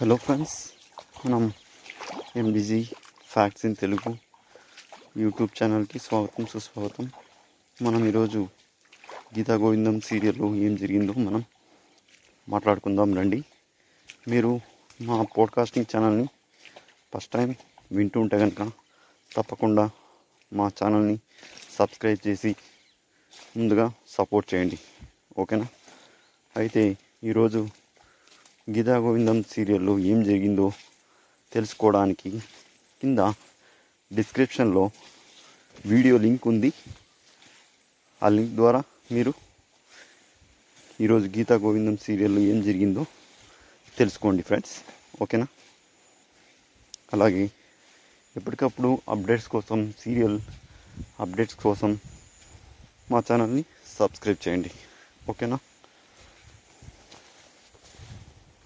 Hello friends మనం MBG facts in Telugu YouTube ఛానల్కి స్వాగతం సుస్వాగతం. మనం ఈరోజు గీతా గోవిందం సీరియల్లో ఏం జరిగిందో మనం మాట్లాడుకుందాం రండి. మీరు మా పోడ్కాస్టింగ్ ఛానల్ని ఫస్ట్ టైం వింటూ ఉంటే కనుక తప్పకుండా మా ఛానల్ని సబ్స్క్రైబ్ చేసి ముందుగా సపోర్ట్ చేయండి. ఓకేనా? అయితే ఈరోజు గీతా గోవిందం సీరియల్లో ఏం జరిగిందో తెలుసుకోవడానికి కింద డిస్క్రిప్షన్లో వీడియో లింక్ ఉంది. ఆ లింక్ ద్వారా మీరు ఈరోజు గీతా గోవిందం సీరియల్లో ఏం జరిగిందో తెలుసుకోండి ఫ్రెండ్స్. ఓకేనా? అలాగే ఎప్పటికప్పుడు అప్డేట్స్ కోసం సీరియల్ అప్డేట్స్ కోసం మా ఛానల్ని సబ్స్క్రైబ్ చేయండి. ఓకేనా?